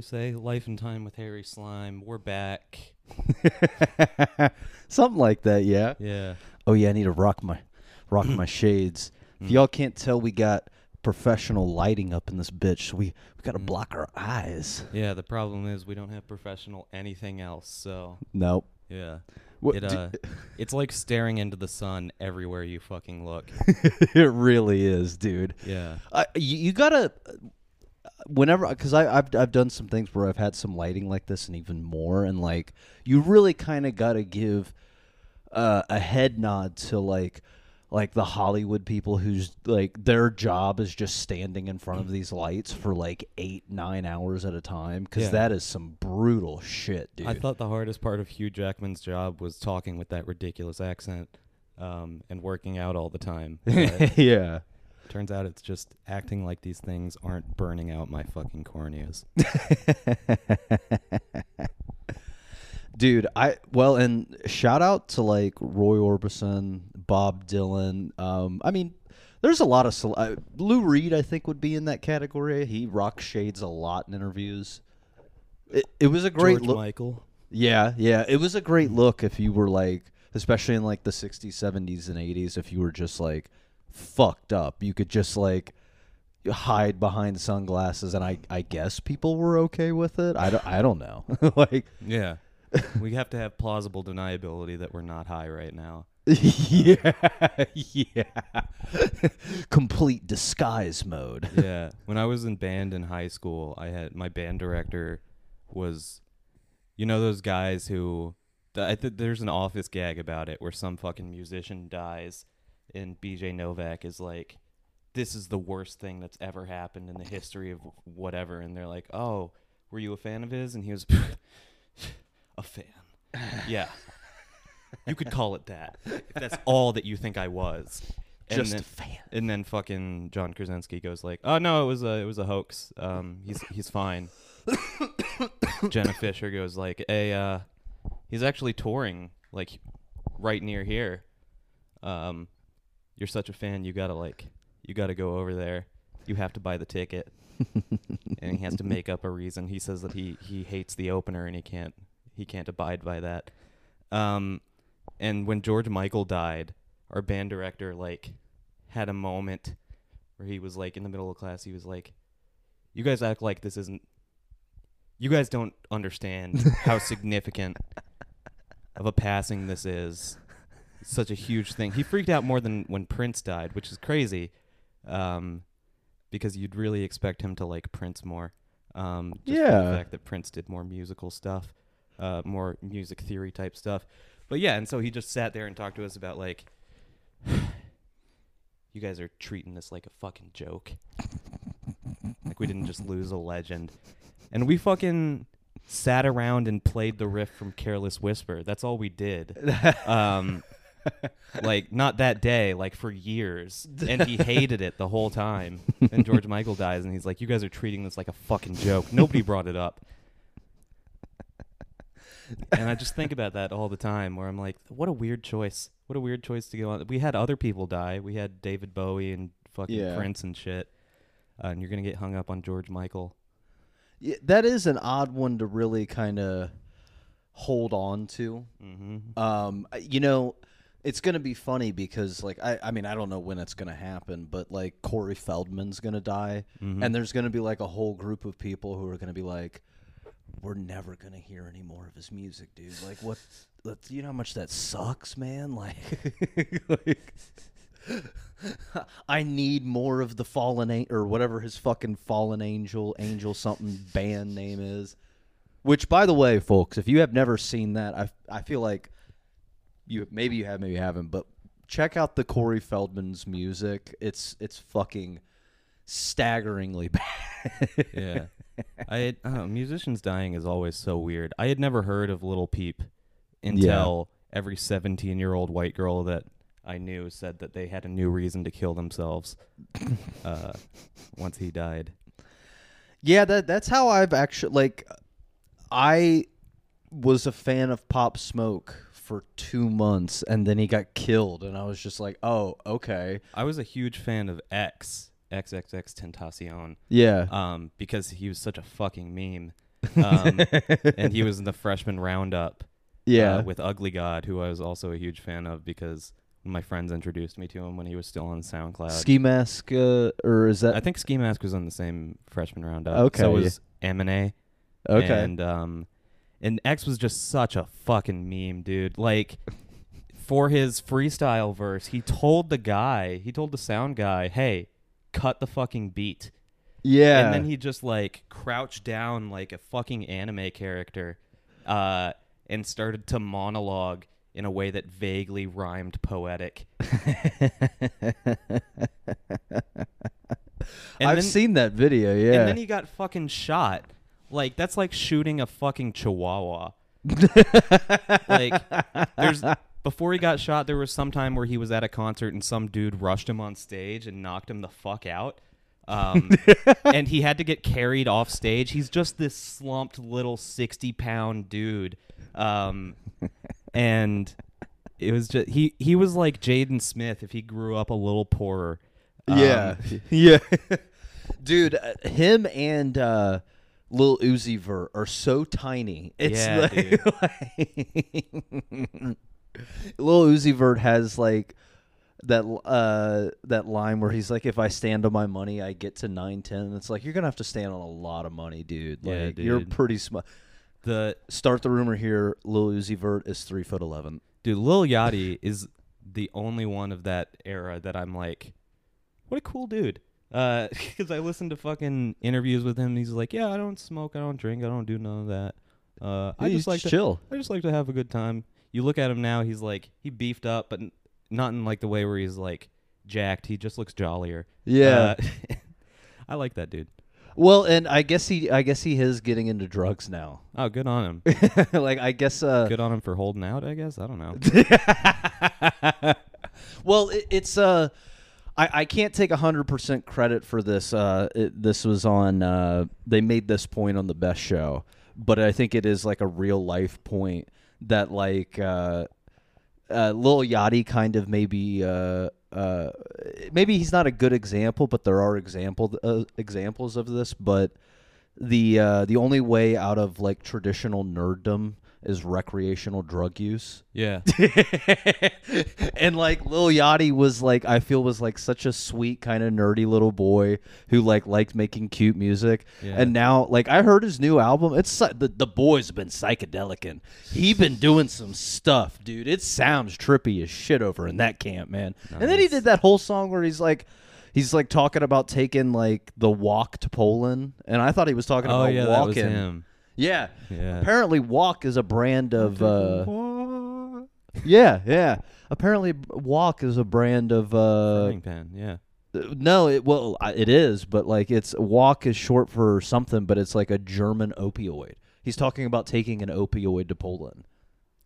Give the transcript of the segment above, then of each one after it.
Usually say? Life and time with Harry Slime. We're back. Something like that, yeah. Yeah. Oh yeah, I need to rock my rock my shades. If Mm. y'all can't tell, we got professional lighting up in this bitch. So we we got to Mm. block our eyes. Yeah. The problem is we don't have professional anything else. So Nope. yeah. What, It, uh, it's like staring into the sun everywhere you fucking look. it really is, dude. Yeah. I, you, you gotta whenever because I've I've done some things where I've had some lighting like this and even more, and like you really kind of gotta give uh, a head nod to like like the Hollywood people who's like their job is just standing in front of these lights for like eight nine hours at a time because Yeah. that is some brutal shit, dude. I thought the hardest part of Hugh Jackman's job was talking with that ridiculous accent um, and working out all the time. But yeah. Turns out it's just acting like these things aren't burning out my fucking corneas. Dude, I well, and shout out to like Roy Orbison, Bob Dylan. Um, I mean, there's a lot of cel- uh, Lou Reed. I think would be in that category. He rocks shades a lot in interviews. It, it was a great George look. Michael. Yeah, yeah, it was a great look if you were like, especially in like the '60s, '70s, and '80s. If you were just like fucked up, you could just like hide behind sunglasses, and I, I guess people were okay with it. I don't, I don't know. like, Yeah. we have to have plausible deniability that we're not high right now. yeah, yeah. Complete disguise mode. yeah. When I was in band in high school, I had my band director was, you know, those guys who. I think there's an office gag about it where some fucking musician dies, and BJ Novak is like, "This is the worst thing that's ever happened in the history of whatever," and they're like, "Oh, were you a fan of his?" And he was, "A fan." Yeah. You could call it that. If that's all that you think I was. And Just then, a fan. and then fucking John Krasinski goes like, "Oh no, it was a it was a hoax. Um, he's he's fine." Jenna Fischer goes like, "Hey, uh, he's actually touring like right near here. Um, you're such a fan, you gotta like, you gotta go over there. You have to buy the ticket." and he has to make up a reason. He says that he he hates the opener and he can't he can't abide by that. Um, and when George Michael died, our band director like had a moment where he was like in the middle of class. He was like, "You guys act like this isn't. You guys don't understand how significant of a passing this is. Such a huge thing. He freaked out more than when Prince died, which is crazy, um, because you'd really expect him to like Prince more. Um, just Yeah. the fact that Prince did more musical stuff, uh, more music theory type stuff. But yeah, and so he just sat there and talked to us about like, you guys are treating this like a fucking joke. like we didn't just lose a legend, and we fucking sat around and played the riff from Careless Whisper. That's all we did. Um, like not that day, like for years, and he hated it the whole time. And George Michael dies, and he's like, "You guys are treating this like a fucking joke." Nobody brought it up. and I just think about that all the time, where I'm like, "What a weird choice! What a weird choice to go on." We had other people die. We had David Bowie and fucking Yeah. Prince and shit. Uh, and you're gonna get hung up on George Michael. Yeah, that is an odd one to really kind of hold on to. Mm-hmm. Um, you know, it's gonna be funny because like I, I mean I don't know when it's gonna happen, but like Corey Feldman's gonna die, Mhm. and there's gonna be like a whole group of people who are gonna be like, we're never gonna hear any more of his music, dude. Like what? Let's, you know how much that sucks, man. Like, like I need more of the fallen an- or whatever his fucking fallen angel angel something band name is. Which, by the way, folks, if you have never seen that, I I feel like you maybe you have, maybe you haven't, but check out the Corey Feldman's music. It's it's fucking staggeringly bad. yeah. I had, uh, musicians dying is always so weird. I had never heard of Lil Peep until every 17 year old white girl that I knew said that they had a new reason to kill themselves uh, once he died. Yeah, that that's how I've actually like I was a fan of Pop Smoke for 2 months and then he got killed and I was just like, "Oh, okay." I was a huge fan of X XXXTentacion Yeah. um, because he was such a fucking meme. Um, and he was in the freshman roundup yeah. uh, with Ugly God, who I was also a huge fan of because my friends introduced me to him when he was still on SoundCloud. Ski mask, uh, or is that I think Ski Mask was on the same freshman roundup. Okay. So was Eminem. okay? And um, and X was just such a fucking meme, dude. Like. For his freestyle verse, he told the guy, he told the sound guy, "Hey, cut the fucking beat." yeah. and then he just like crouched down like a fucking anime character uh and started to monologue in a way that vaguely rhymed poetic I've then, seen that video. Yeah. and then he got fucking shot like that's like shooting a fucking chihuahua. Like there's before he got shot there was some time where he was at a concert and some dude rushed him on stage and knocked him the fuck out. Um, and he had to get carried off stage. He's just this slumped little 60 pound dude. Um, and it was just he he was like jaden smith if he grew up a little poorer. Yeah. Um, yeah. Dude, uh, him and uh, Lil Uzi Vert are so tiny. It's Yeah, like, Lil Uzi Vert has like that uh that line where he's like if I stand on my money I get to 910 it's like you're going to have to stand on a lot of money dude. Yeah, like you're pretty smart the start the rumor here Lil Uzi Vert is 3 foot 11 Dude, Lil Yachty is the only one of that era that I'm like, what a cool dude. Because I listened to fucking interviews with him. He's like, yeah, I don't smoke, I don't drink, I don't do none of that. Uh, I just like to, chill I just like to have a good time. You look at him now, he's like, he beefed up, but n- not in like the way where he's like jacked. He just looks jollier. yeah Uh, I like that dude. well and I guess he I guess he is getting into drugs now Oh, good on him. like I guess uh good on him for holding out. I guess I don't know. well, it, it's uh, I, I can't take hundred percent credit for this. Uh, it, this was on. Uh, they made this point on the best show, but I think it is like a real life point that like uh, uh, Lil Yachty kind of maybe. Uh, uh, maybe he's not a good example, but there are example uh, examples of this. But the uh, the only way out of like traditional nerddom is recreational drug use. Yeah. and like Lil Yachty was like I feel was like such a sweet kind of nerdy little boy who like liked making cute music. Yeah. And now like I heard his new album. It's psy- the the boy's been psychedelic and he been doing some stuff, dude. It sounds trippy as shit over in that camp, man. And then he did that whole song where he's like he's like talking about taking like the walk to Poland and I thought he was talking oh about yeah, that was walking. Yeah. Yeah. Apparently walk is a brand of uh yeah, yeah. Apparently, Walk is a brand of uh, Frying pan. Yeah. no, it well it is, but like it's Walk is short for something, but it's like a German opioid. He's talking about taking an opioid to Poland,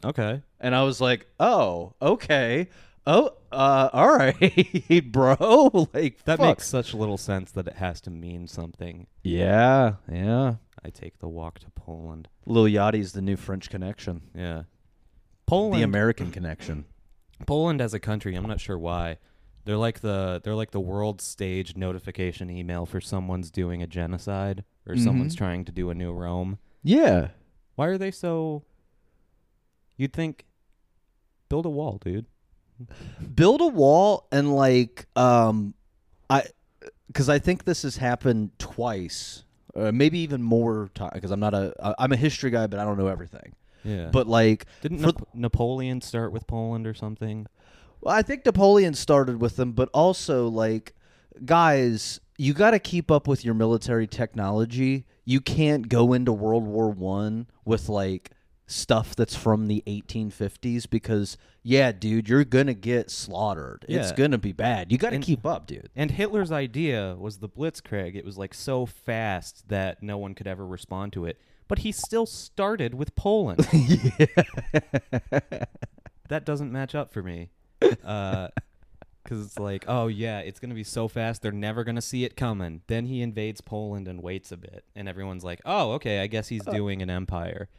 Okay. and I was like, oh, okay, oh, uh, all right, bro. Like That fuck. makes such little sense that it has to mean something. yeah, yeah. I take the walk to Poland. Lil Yachty's the new French connection, Yeah. Poland. the American connection. Poland as a country, I'm not sure why. They're like the they're like the world stage notification email for someone's doing a genocide or someone's Mhm. trying to do a new Rome. Yeah, Why are they so You'd think build a wall, dude. Build a wall and like um i because i think this has happened twice uh, maybe even more time because i'm not a I'm a history guy but i don't know everything Yeah. but like didn't Nap- Napoleon start with Poland or something? well, i think napoleon started with them but also like guys you got to keep up with your military technology you can't go into world war one with like stuff that's from the 1850s because yeah dude you're gonna get slaughtered it's gonna be bad you got to And- keep up dude And Hitler's idea was the Blitzkrieg. It was like so fast that no one could ever respond to it. But he still started with Poland. that doesn't match up for me. Uh, because it's like, oh, yeah, it's to be so fast, they're never to see it coming. Then he invades Poland and waits a bit. And everyone's like, oh, okay, I guess he's doing an empire.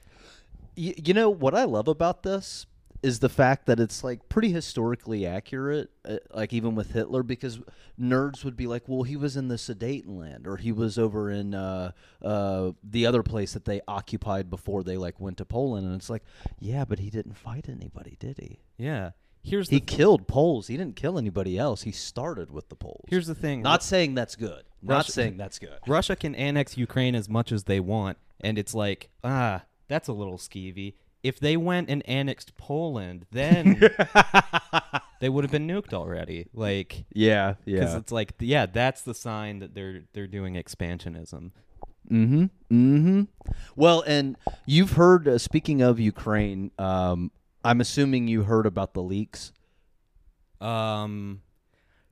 Y- you know what I love about this is the fact that it's like pretty historically accurate, uh, like even with Hitler, because nerds would be like, well, he was in the Sudetenland, or he was over in uh, uh, the other place that they occupied before they like went to Poland, and it's like, yeah, but he didn't fight anybody, did he? Yeah. Here's the He the killed Poles. He didn't kill anybody else. He started with the Poles. here's the thing. not saying that's good. Not saying that's good. Russia can annex Ukraine as much as they want, and it's like, ah, that's a little skeevy. If they went and annexed Poland, then they would have been nuked already. Like, Yeah, yeah. because it's like, yeah, that's the sign that they're they're doing expansionism. Mm-hmm. Mm-hmm. Well, and you've heard. Uh, speaking of Ukraine, um, I'm assuming you heard about the leaks. Um,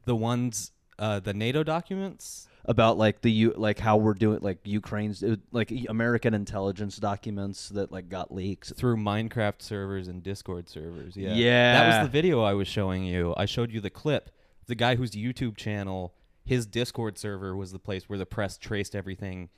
the ones, uh, the NATO documents. about like the U, like how we're doing like Ukraine's it- like American intelligence documents that like got leaks. through Minecraft servers and Discord servers. Yeah. yeah, That was the video I was showing you. I showed you the clip. The guy whose YouTube channel, his Discord server was the place where the press traced everything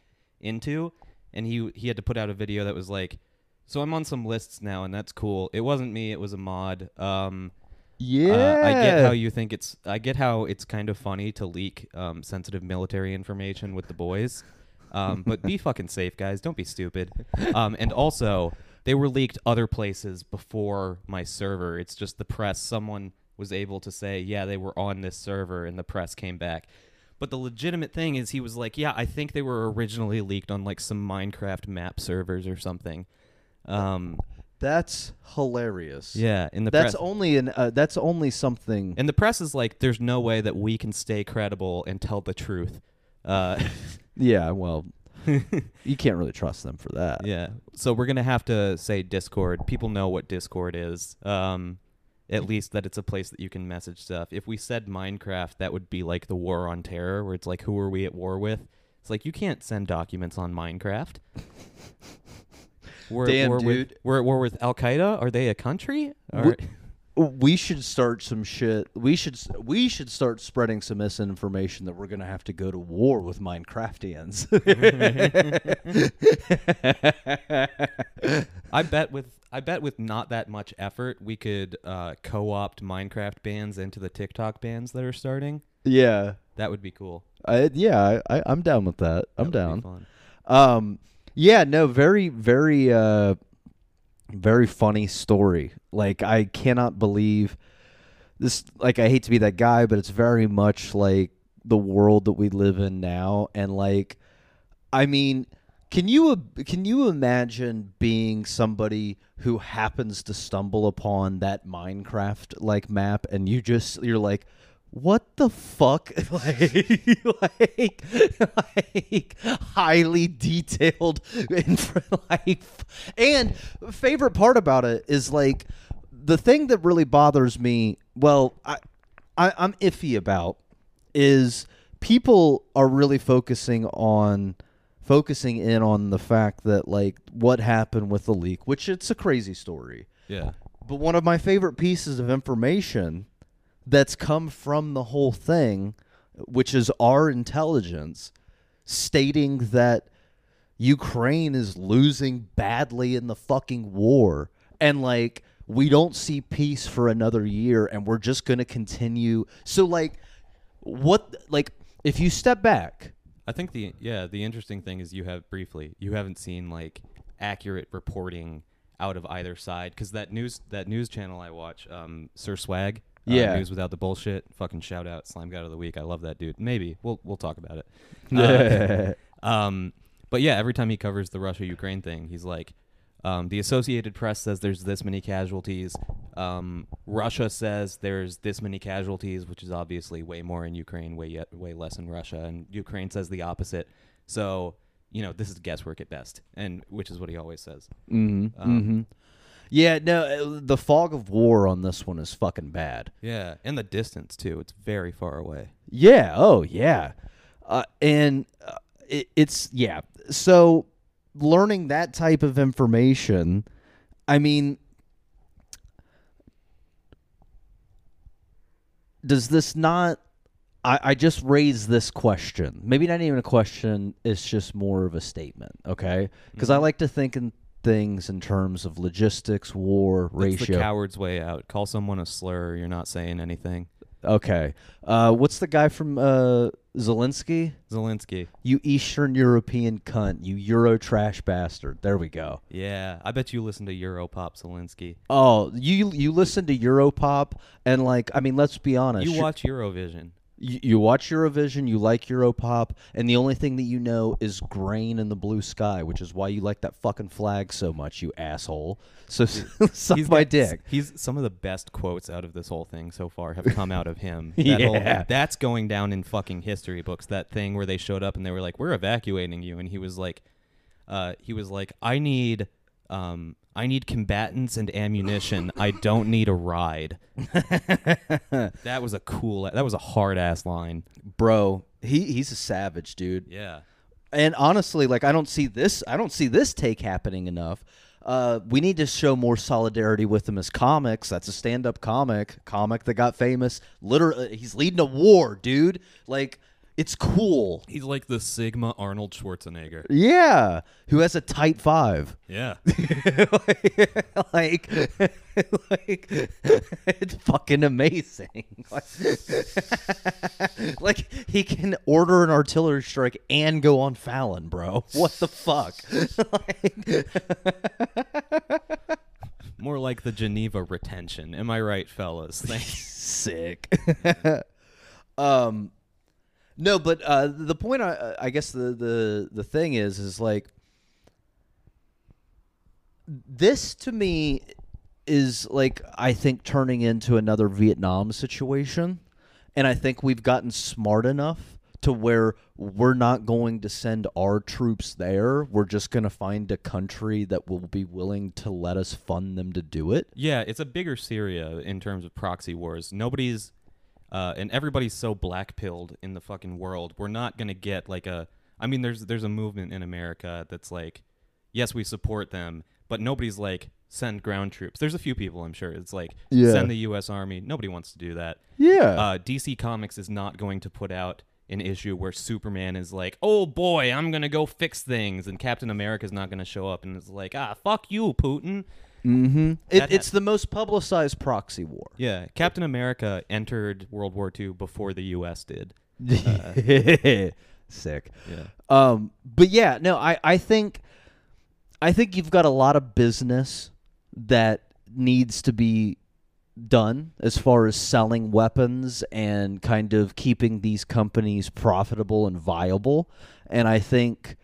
into, and he he had to put out a video that was like, "So I'm on some lists now, and that's cool. It wasn't me. It was a mod. Um, Yeah, uh, I get how you think it's. I get how it's kind of funny to leak um, sensitive military information with the boys, um, but be fucking safe, guys. Don't be stupid. Um, and also, they were leaked other places before my server. It's just the press. Someone was able to say, yeah, they were on this server, and the press came back. But the legitimate thing is, he was like, yeah, I think they were originally leaked on like some Minecraft map servers or something. Um, that's hilarious. yeah, in the that's press. only an uh, that's only something. And the press is like, there's no way that we can stay credible and tell the truth. Uh, yeah, well, you can't really trust them for that. yeah. So we're gonna have to say Discord. People know what Discord is. Um, at least that it's a place that you can message stuff. If we said Minecraft, that would be like the war on terror, where it's like, who are we at war with? It's like you can't send documents on Minecraft. We're Damn, at war dude. With, we're at war with Al Qaeda. Are they a country? We- Or, We should start some shit. We should we should start spreading some misinformation that we're gonna have to go to war with Minecraftians. I bet with I bet with not that much effort, we could uh, co-opt Minecraft bands into the TikTok bands that are starting. yeah, That would be cool. I, yeah, I, I'm down with that. I'm That would be down. fun. Um, yeah, no, very, very, uh, very funny story. Like, I cannot believe this. Like, I hate to be that guy, but it's very much like the world that we live in now. And like, I mean, can you can you imagine being somebody who happens to stumble upon that Minecraft like map, and you just you're like. What the fuck? like, like, like, highly detailed in life. And favorite part about it is like the thing that really bothers me. Well, I, I I'm iffy about is people are really focusing on focusing in on the fact that like what happened with the leak, which it's a crazy story. Yeah. But one of my favorite pieces of information that's come from the whole thing, which is our intelligence, stating that Ukraine is losing badly in the fucking war. And like, we don't see peace for another year and we're just going to continue. So, like, what, like, if you step back, I think the yeah the interesting thing is you have briefly you haven't seen like accurate reporting out of either side because that news that news channel I watch um Sir Swag Yeah. news without the bullshit fucking shout out slime god of the week I love that dude maybe we'll we'll talk about it Uh, um but yeah every time he covers the Russia Ukraine thing he's like um, the Associated Press says there's this many casualties. Um, Russia says there's this many casualties, which is obviously way more in Ukraine, way yet way less in Russia, and Ukraine says the opposite. So you know this is guesswork at best, and which is what he always says. Mm-hmm. Um, mm-hmm. Yeah, no, uh, the fog of war on this one is fucking bad. Yeah, and the distance too; it's very far away. Yeah. Oh, yeah. Uh, and uh, it, it's yeah. So learning that type of information, I mean, does this not? I, I just raised this question. Maybe not even a question. It's just more of a statement. Okay, because I like to think in things in terms of logistics, war, That's the coward's way out. Call someone a slur. You're not saying anything. okay. Uh, what's the guy from uh, Zelensky? Zelensky. You Eastern European cunt. You Euro trash bastard. There we go. Yeah, I bet you listen to Europop Zelensky. Oh, you you listen to Europop and like I mean, let's be honest. You watch Eurovision. You, you watch Eurovision, you like Europop, and the only thing that you know is grain in the blue sky, which is why you like that fucking flag so much, you asshole. So suck He's my got- dick. He's some of the best quotes out of this whole thing so far have come out of him. That whole- Yeah. that's going down in fucking history books. That thing where they showed up and they were like, "We're evacuating you," and he was like, uh, "He was like, I need, um, I need combatants and ammunition. I don't need a ride." that was a cool. That was a hard ass line. Bro, he he's a savage, dude. Yeah. And honestly, like I don't see this I don't see this take happening enough. Uh, we need to show more solidarity with him as comics. That's a stand-up comic, comic that got famous. Literally, he's leading a war, dude. Like, it's cool. He's like the Sigma Arnold Schwarzenegger. Yeah, who has a tight five. Yeah. like, like it's fucking amazing. Like, like, he can order an artillery strike and go on Fallon, bro. What the fuck? Like- More like the Geneva retention. Am I right, fellas? Thanks. Sick. um, no, but uh, the point I, I guess the, the the thing is is like this to me is like I think turning into another Vietnam situation, and I think we've gotten smart enough to where we're not going to send our troops there. We're just going to find a country that will be willing to let us fund them to do it. Yeah, it's a bigger Syria in terms of proxy wars. Nobody's, uh, and everybody's so black pilled in the fucking world. We're not gonna get like a. I mean, there's there's a movement in America that's like, yes, we support them, but nobody's like send ground troops. There's a few people I'm sure. It's like Yeah. send the U.S. Army. Nobody wants to do that. Yeah. Uh, DC Comics is not going to put out an issue where Superman is like, "Oh boy, I'm gonna go fix things," and Captain America's not gonna show up and it's like, "Ah, fuck you, Putin." Mm-hmm. It, it's the most publicized proxy war. Yeah, Captain America entered World War II before the U.S. did. Sick. Yeah, Um, but yeah, no, I, I think, I think you've got a lot of business that needs to be done as far as selling weapons and kind of keeping these companies profitable and viable. And I think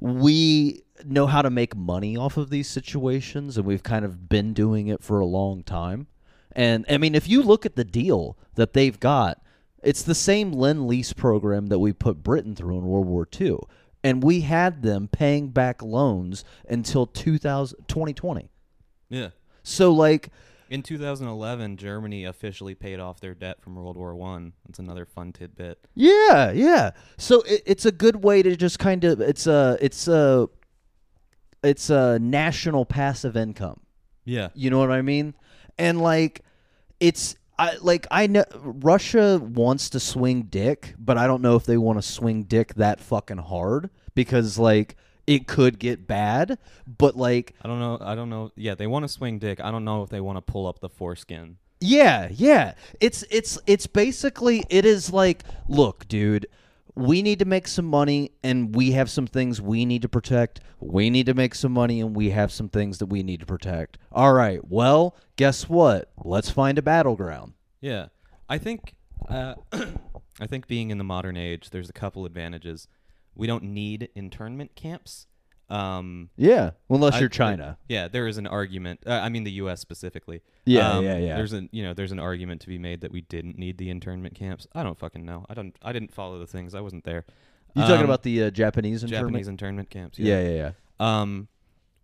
we know how to make money off of these situations, and we've kind of been doing it for a long time. And I mean, if you look at the deal that they've got, it's the same Lend Lease program that we put Britain through in World War II. And we had them paying back loans until 2000, 2020. yeah. So, like, In 2011, Germany officially paid off their debt from World War One. That's another fun tidbit. Yeah, yeah. So it, it's a good way to just kind of it's a it's a it's a national passive income. Yeah, You know what I mean? And like it's I like I know Russia wants to swing dick, but I don't know if they want to swing dick that fucking hard because like it could get bad, but like I don't know. I don't know. Yeah, they want to swing dick. I don't know if they want to pull up the foreskin. Yeah, yeah. It's it's it's basically it is like, look, dude, we need to make some money and we have some things we need to protect. We need to make some money and we have some things that we need to protect. All right. Well, guess what? Let's find a battleground. Yeah, I think. Uh, I think being in the modern age, there's a couple advantages. We don't need internment camps. Um, Yeah, unless I- you're China. Yeah, there is an argument. Uh, I mean, the U.S. specifically. Yeah, Um, yeah, yeah. There's an you know there's an argument to be made that we didn't need the internment camps. I don't fucking know. I don't. I didn't follow the things. I wasn't there. You talking Um, about the uh, Japanese internment? Japanese internment camps? Yeah, yeah, yeah. Um,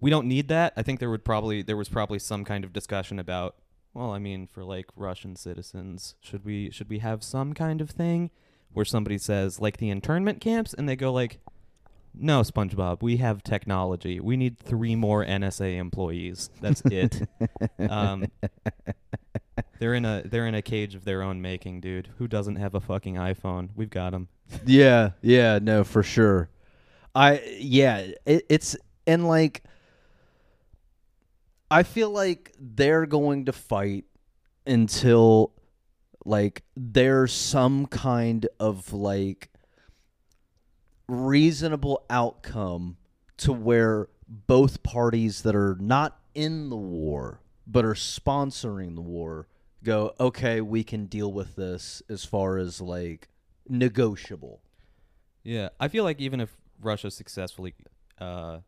we don't need that. I think there would probably there was probably some kind of discussion about. Well, I mean, for like Russian citizens, should we should we have some kind of thing where somebody says like the internment camps, and they go like, "No, SpongeBob, we have technology. We need three more NSA employees. That's it." um, they're in a they're in a cage of their own making, dude. Who doesn't have a fucking iPhone? We've got them. Yeah, yeah, no, for sure. I yeah, it, it's and like I feel like they're going to fight until like there's some kind of like reasonable outcome to where both parties that are not in the war but are sponsoring the war go okay we can deal with this as far as like negotiable. Yeah, I feel like even if Russia successfully uh,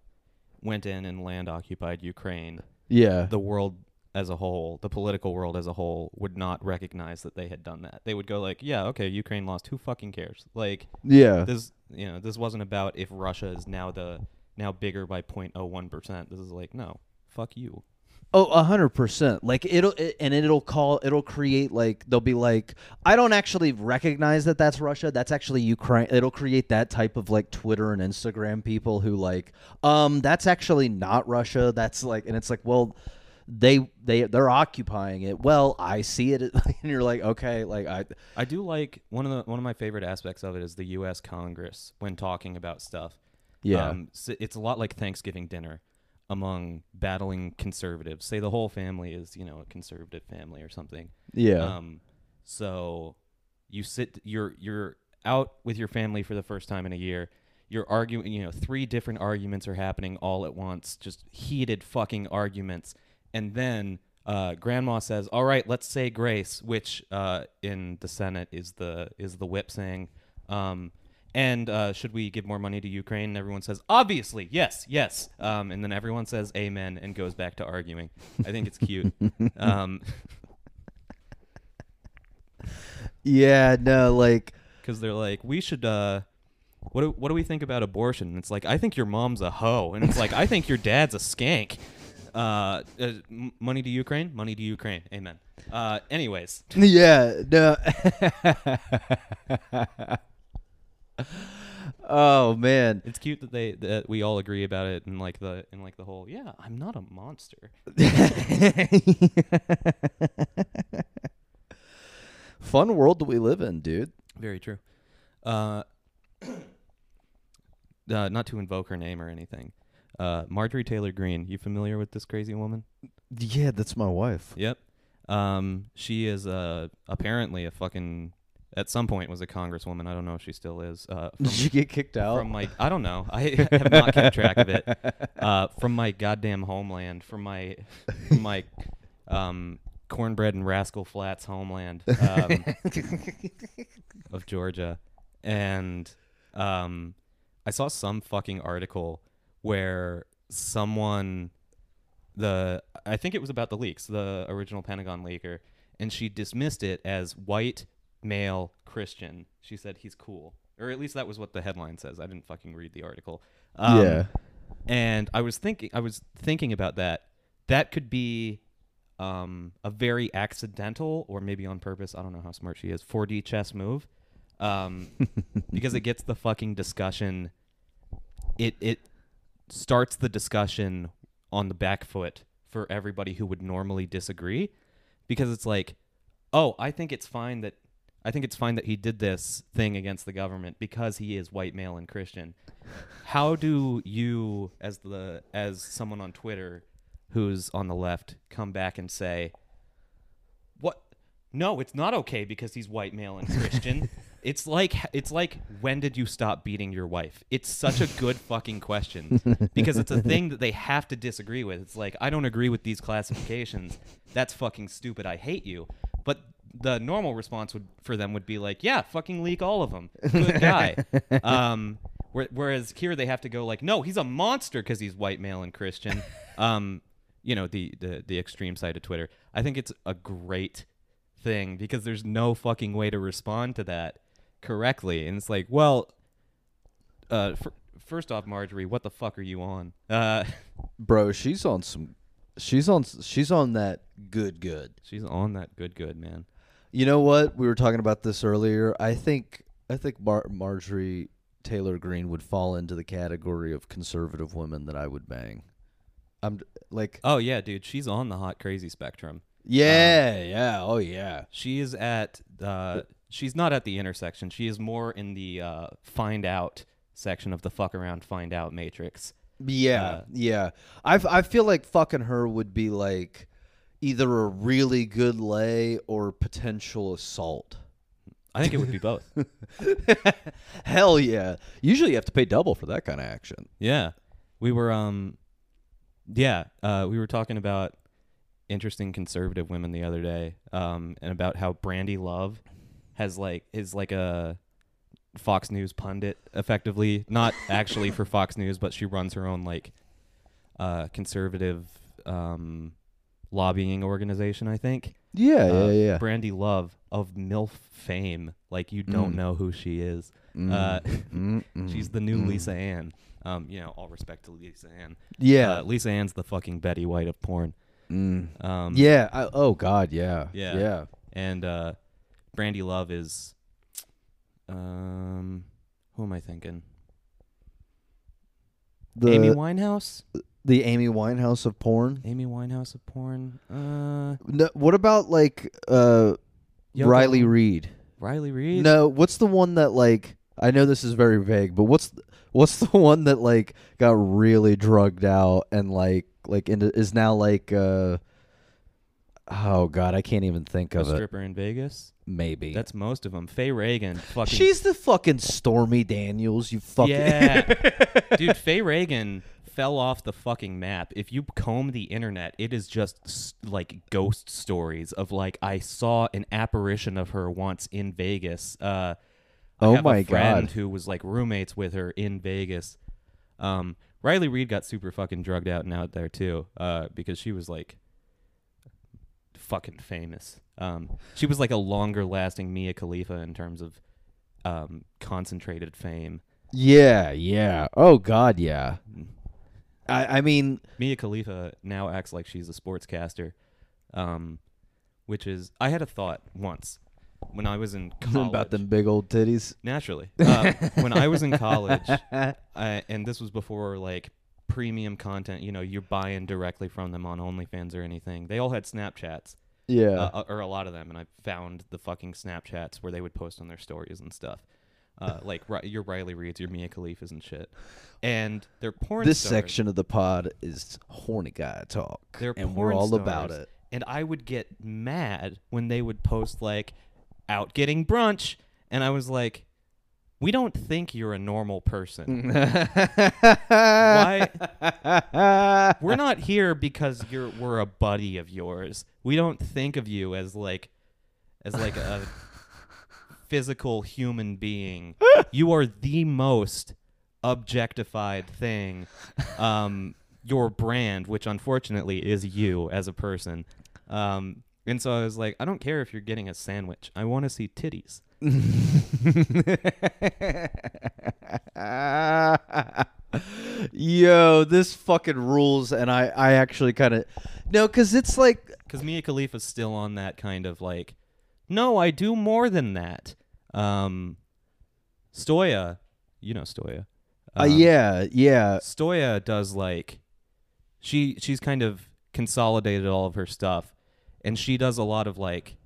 went in and land occupied Ukraine, yeah. the world as a whole, the political world as a whole, would not recognize that they had done that. They would go like, "Yeah, okay, Ukraine lost. Who fucking cares?" Like yeah this, you know, this wasn't about if Russia is now the now bigger by 0.01 percent. This is like, no, fuck you. Oh, a hundred percent. Like it'll it, and it'll call it'll create like they'll be like I don't actually recognize that that's Russia. That's actually Ukraine. It'll create that type of like Twitter and Instagram people who like um that's actually not Russia. That's like and it's like well they they they're occupying it. Well, I see it and you're like okay, like I I do like one of the one of my favorite aspects of it is the U.S. Congress when talking about stuff. yeah. Um, it's a lot like Thanksgiving dinner among battling conservatives. Say the whole family is, you know, a conservative family or something. yeah. Um, so you sit, you're you're out with your family for the first time in a year. You're arguing, you know, three different arguments are happening all at once, just heated fucking arguments, and then. Uh, grandma says, "All right, let's say grace," which uh, in the Senate is the is the whip saying. Um, and uh, should we give more money to Ukraine? And everyone says, obviously, yes, yes. Um, and then everyone says amen and goes back to arguing. I think it's cute. um, yeah, no, like because they're like, we should. Uh, what do, what do we think about abortion? And it's like, I think your mom's a hoe, and it's like, I think your dad's a skank. Uh, uh, money to Ukraine, money to Ukraine. Amen. Uh, anyways, yeah, no. oh man. it's cute that they that we all agree about it, and like the and like the whole. Yeah, I'm not a monster. Fun world that we live in, dude. Very true. Uh, uh, not to invoke her name or anything. Uh, Marjorie Taylor Greene. You familiar with this crazy woman? Yeah, that's my wife. Yep. Um, she is uh, apparently a fucking. At some point, was a congresswoman. I don't know if she still is. Uh, from, Did you get kicked out? from my, I don't know. I have not kept track of it. Uh, from my goddamn homeland. From my, from my, um, cornbread and Rascal Flatts homeland. Um, of Georgia, and um, I saw some fucking article where someone, the I think it was about the leaks, the original Pentagon leaker, and she dismissed it as white male Christian. She said he's cool, or at least that was what the headline says. I didn't fucking read the article. Um, yeah. and I was thinking, I was thinking about that. That could be um, a very accidental, or maybe on purpose. I don't know how smart she is. 4D chess move, um, because it gets the fucking discussion. It it starts the discussion on the back foot for everybody who would normally disagree, because it's like, oh, I think it's fine that. I think it's fine that he did this thing against the government because he is white male and Christian how do you as the as someone on Twitter who's on the left come back and say what no it's not okay because he's white male and Christian it's like it's like when did you stop beating your wife it's such a good fucking question because it's a thing that they have to disagree with it's like I don't agree with these classifications that's fucking stupid I hate you but the normal response would for them would be like, "Yeah, fucking leak all of them. Good guy." um, whereas here they have to go like, "No, he's a monster because he's white, male, and Christian." um, you know the, the the extreme side of Twitter. I think it's a great thing because there's no fucking way to respond to that correctly, and it's like, well, uh, fir- first off, Marjorie, what the fuck are you on? Uh, Bro, she's on some she's on she's on that good good. she's on that good, good man. You know what? We were talking about this earlier. I think I think Mar- Marjorie Taylor Greene would fall into the category of conservative women that I would bang. I'm d- like, Oh yeah, dude, she's on the hot crazy spectrum. yeah, yeah, oh yeah. She is at uh she's not at the intersection. She is more in the uh find out section of the fuck around find out matrix. Yeah, Uh, yeah. I I feel like fucking her would be like either a really good lay or potential assault. I think it would be both. Hell yeah. Usually you have to pay double for that kind of action. Yeah. We were um yeah, uh we were talking about interesting conservative women the other day um and about how Brandy Love has like is like a Fox News pundit effectively, not actually for Fox News, but she runs her own like uh conservative um lobbying organization, I think. Yeah, Uh, yeah, yeah. Brandy Love of MILF fame, like you don't Mm. know who she is. Mm, Uh, mm, mm, She's the new mm. Lisa Ann. Um, you know, all respect to Lisa Ann. Yeah. Uh, Lisa Ann's the fucking Betty White of porn. Mm. Um, Yeah. I, oh God. Yeah. Yeah. Yeah. And uh, Brandy Love is, um, who am I thinking? The Amy Winehouse. the Amy Winehouse of porn. Amy Winehouse of porn. Uh, No, what about like uh Yoko Riley? Reid? Riley Reid. No, what's the one that like I know this is very vague, but what's what's the one that like got really drugged out and like like into, is now like uh oh god, I can't even think a of it. stripper in Vegas. Maybe. That's most of them. Faye Reagan. Fucking. She's the fucking Stormy Daniels, you fucking Yeah. Dude, Faye Reagan fell off the fucking map. If you comb the internet, it is just s- like ghost stories of like I saw an apparition of her once in Vegas. Uh I Oh have my a friend God. who was like roommates with her in Vegas. Um Riley Reid got super fucking drugged out and out there too. Uh because she was like fucking famous. Um she was like a longer lasting Mia Khalifa in terms of um concentrated fame. Yeah, yeah. Oh god, yeah. I I mean Mia Khalifa now acts like she's a sportscaster, um, which is I had a thought once when I was in college. about them big old titties. Naturally, uh, when I was in college, I, and this was before like premium content. You know, you're buying directly from them on OnlyFans or anything. They all had Snapchats, Yeah. uh, or a lot of them, and I found the fucking Snapchats where they would post on their stories and stuff. Uh, like your Riley Reids, your Mia Khalifas and shit, and their porn. this stars- section of the pod is horny guy talk. They're and we're all about it. And I would get mad when they would post like out getting brunch and I was like we don't think you're a normal person. Why we're not here because you're we're a buddy of yours. We don't think of you as like as like a physical human being. You are the most objectified thing. Um, your brand, which unfortunately is you as a person. Um, and so I was like, I don't care if you're getting a sandwich. I want to see titties. Yo, this fucking rules, and I, I actually kind of no, because it's like, Because Mia Khalifa's still on that kind of like, no, I do more than that. Um, Stoya, you know Stoya. uh, Um, yeah, yeah, Stoya does like she she's kind of consolidated all of her stuff and she does a lot of like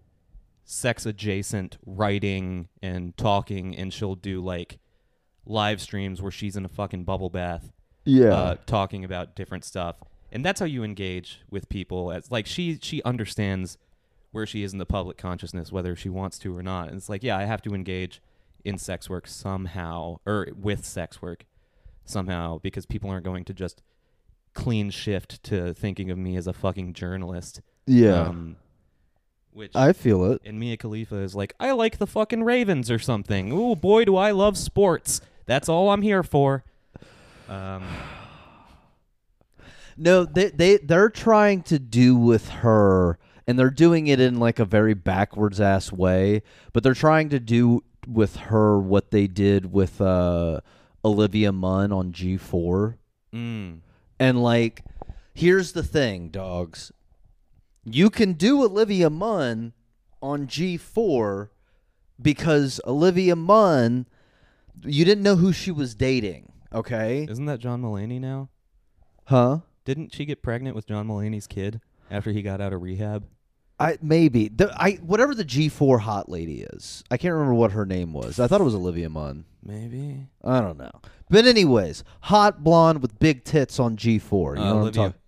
sex adjacent writing and talking and she'll do like live streams where she's in a fucking bubble bath yeah, uh, talking about different stuff. And that's how you engage with people. As like she she understands where she is in the public consciousness whether she wants to or not. And it's like yeah i have to engage in sex work somehow or with sex work somehow because people aren't going to just clean shift to thinking of me as a fucking journalist yeah. um, which I feel it. and Mia Khalifa is like, I like the fucking Ravens or something. Ooh, boy, do I love sports. That's all I'm here for. Um, No, they they they're trying to do with her, and they're doing it in like a very backwards ass way. But they're trying to do with her what they did with uh, Olivia Munn on G four. mm, And like, here's the thing, dogs. You can do Olivia Munn on G4 because Olivia Munn, you didn't know who she was dating, okay? isn't that John Mulaney now? Huh? Didn't she get pregnant with John Mulaney's kid after he got out of rehab? I maybe the I whatever the G four hot lady is. I can't remember what her name was. I thought it was Olivia Munn. Maybe. I don't know. But anyways, hot blonde with big tits on G four. You Uh, know what I'm Olivia. talking?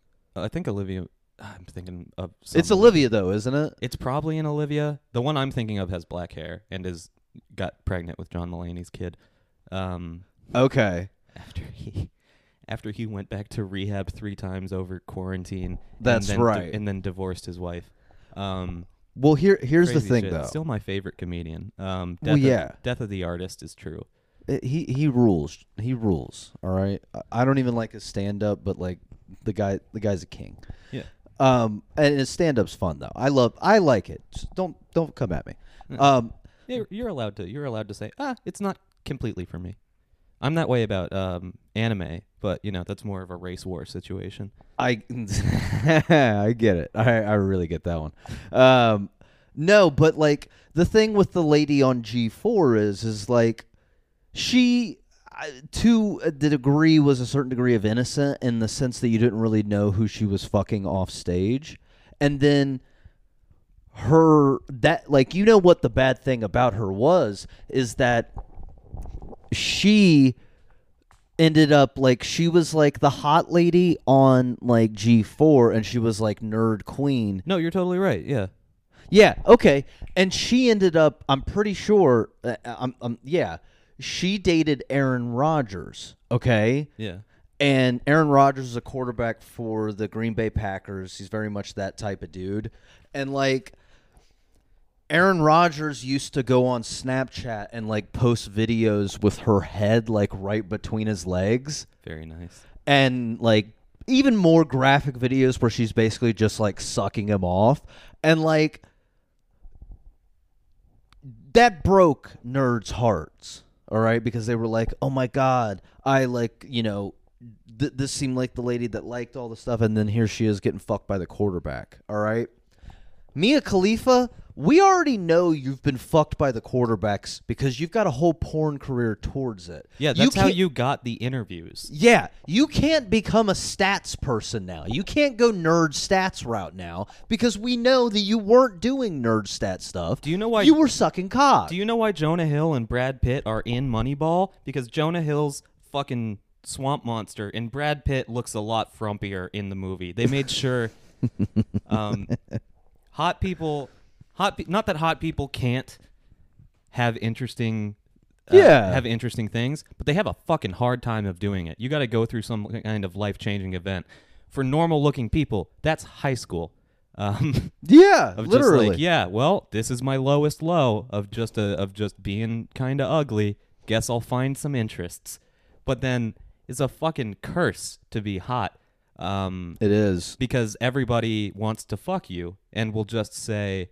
I think Olivia. I'm thinking of. It's. Olivia though, isn't it? It's probably an Olivia. The one I'm thinking of has black hair and is got pregnant with John Mulaney's kid. Um, Okay. after he after he went back to rehab three times over quarantine. That's and then right. and then divorced his wife. Um, Well, here here's the crazy thing shit. though. Still my favorite comedian. Um, Death Well, of- yeah. Death of the Artist is true. Uh, he he rules. He rules. All right. I- I don't even like his stand up, but like the guy the guy's a king. Yeah. Um, and stand up's fun though. I love. I like it. Just don't don't come at me. Um, Yeah, you're allowed to. You're allowed to say, ah, it's not completely for me. I'm that way about um, anime, but you know that's more of a race war situation. I I get it. I I really get that one. Um, no, but like the thing with the lady on G four is is like she I- to the degree was a certain degree of innocent in the sense that you didn't really know who she was fucking off stage, and then her that like you know what the bad thing about her was is that she ended up like she was like the hot lady on like G4 and she was like nerd queen. No, you're totally right. Yeah. Yeah, okay. And she ended up I'm pretty sure uh, I'm, I'm yeah, she dated Aaron Rodgers, okay? Yeah. And Aaron Rodgers is a quarterback for the Green Bay Packers. He's very much that type of dude. And like Aaron Rodgers used to go on Snapchat and like post videos with her head like right between his legs Very nice. and like even more graphic videos where she's basically just like sucking him off and like that broke nerds hearts all right? Because they were like oh my god i like you know th- this seemed like the lady that liked all the stuff and then here she is getting fucked by the quarterback all right? Mia Khalifa, we already know you've been fucked by the quarterbacks because you've got a whole porn career towards it. Yeah, that's how you got the interviews. yeah, you can't become a stats person now. You can't go nerd stats route now because we know that you weren't doing nerd stat stuff. Do you know why- you were sucking cock? Do you know why Jonah Hill and Brad Pitt are in Moneyball? Because Jonah Hill's fucking swamp monster and Brad Pitt looks a lot frumpier in the movie. They made sure um, hot people hot pe- not that hot people can't have interesting uh, Yeah. have interesting things, but they have a fucking hard time of doing it. You got to go through some kind of life-changing event. For normal-looking people, that's high school. Um, yeah, of literally. like, yeah, well, this is my lowest low of just a, of just being kind of ugly. Guess I'll find some interests. But then it's a fucking curse to be hot. Um, It is. because everybody wants to fuck you and will just say,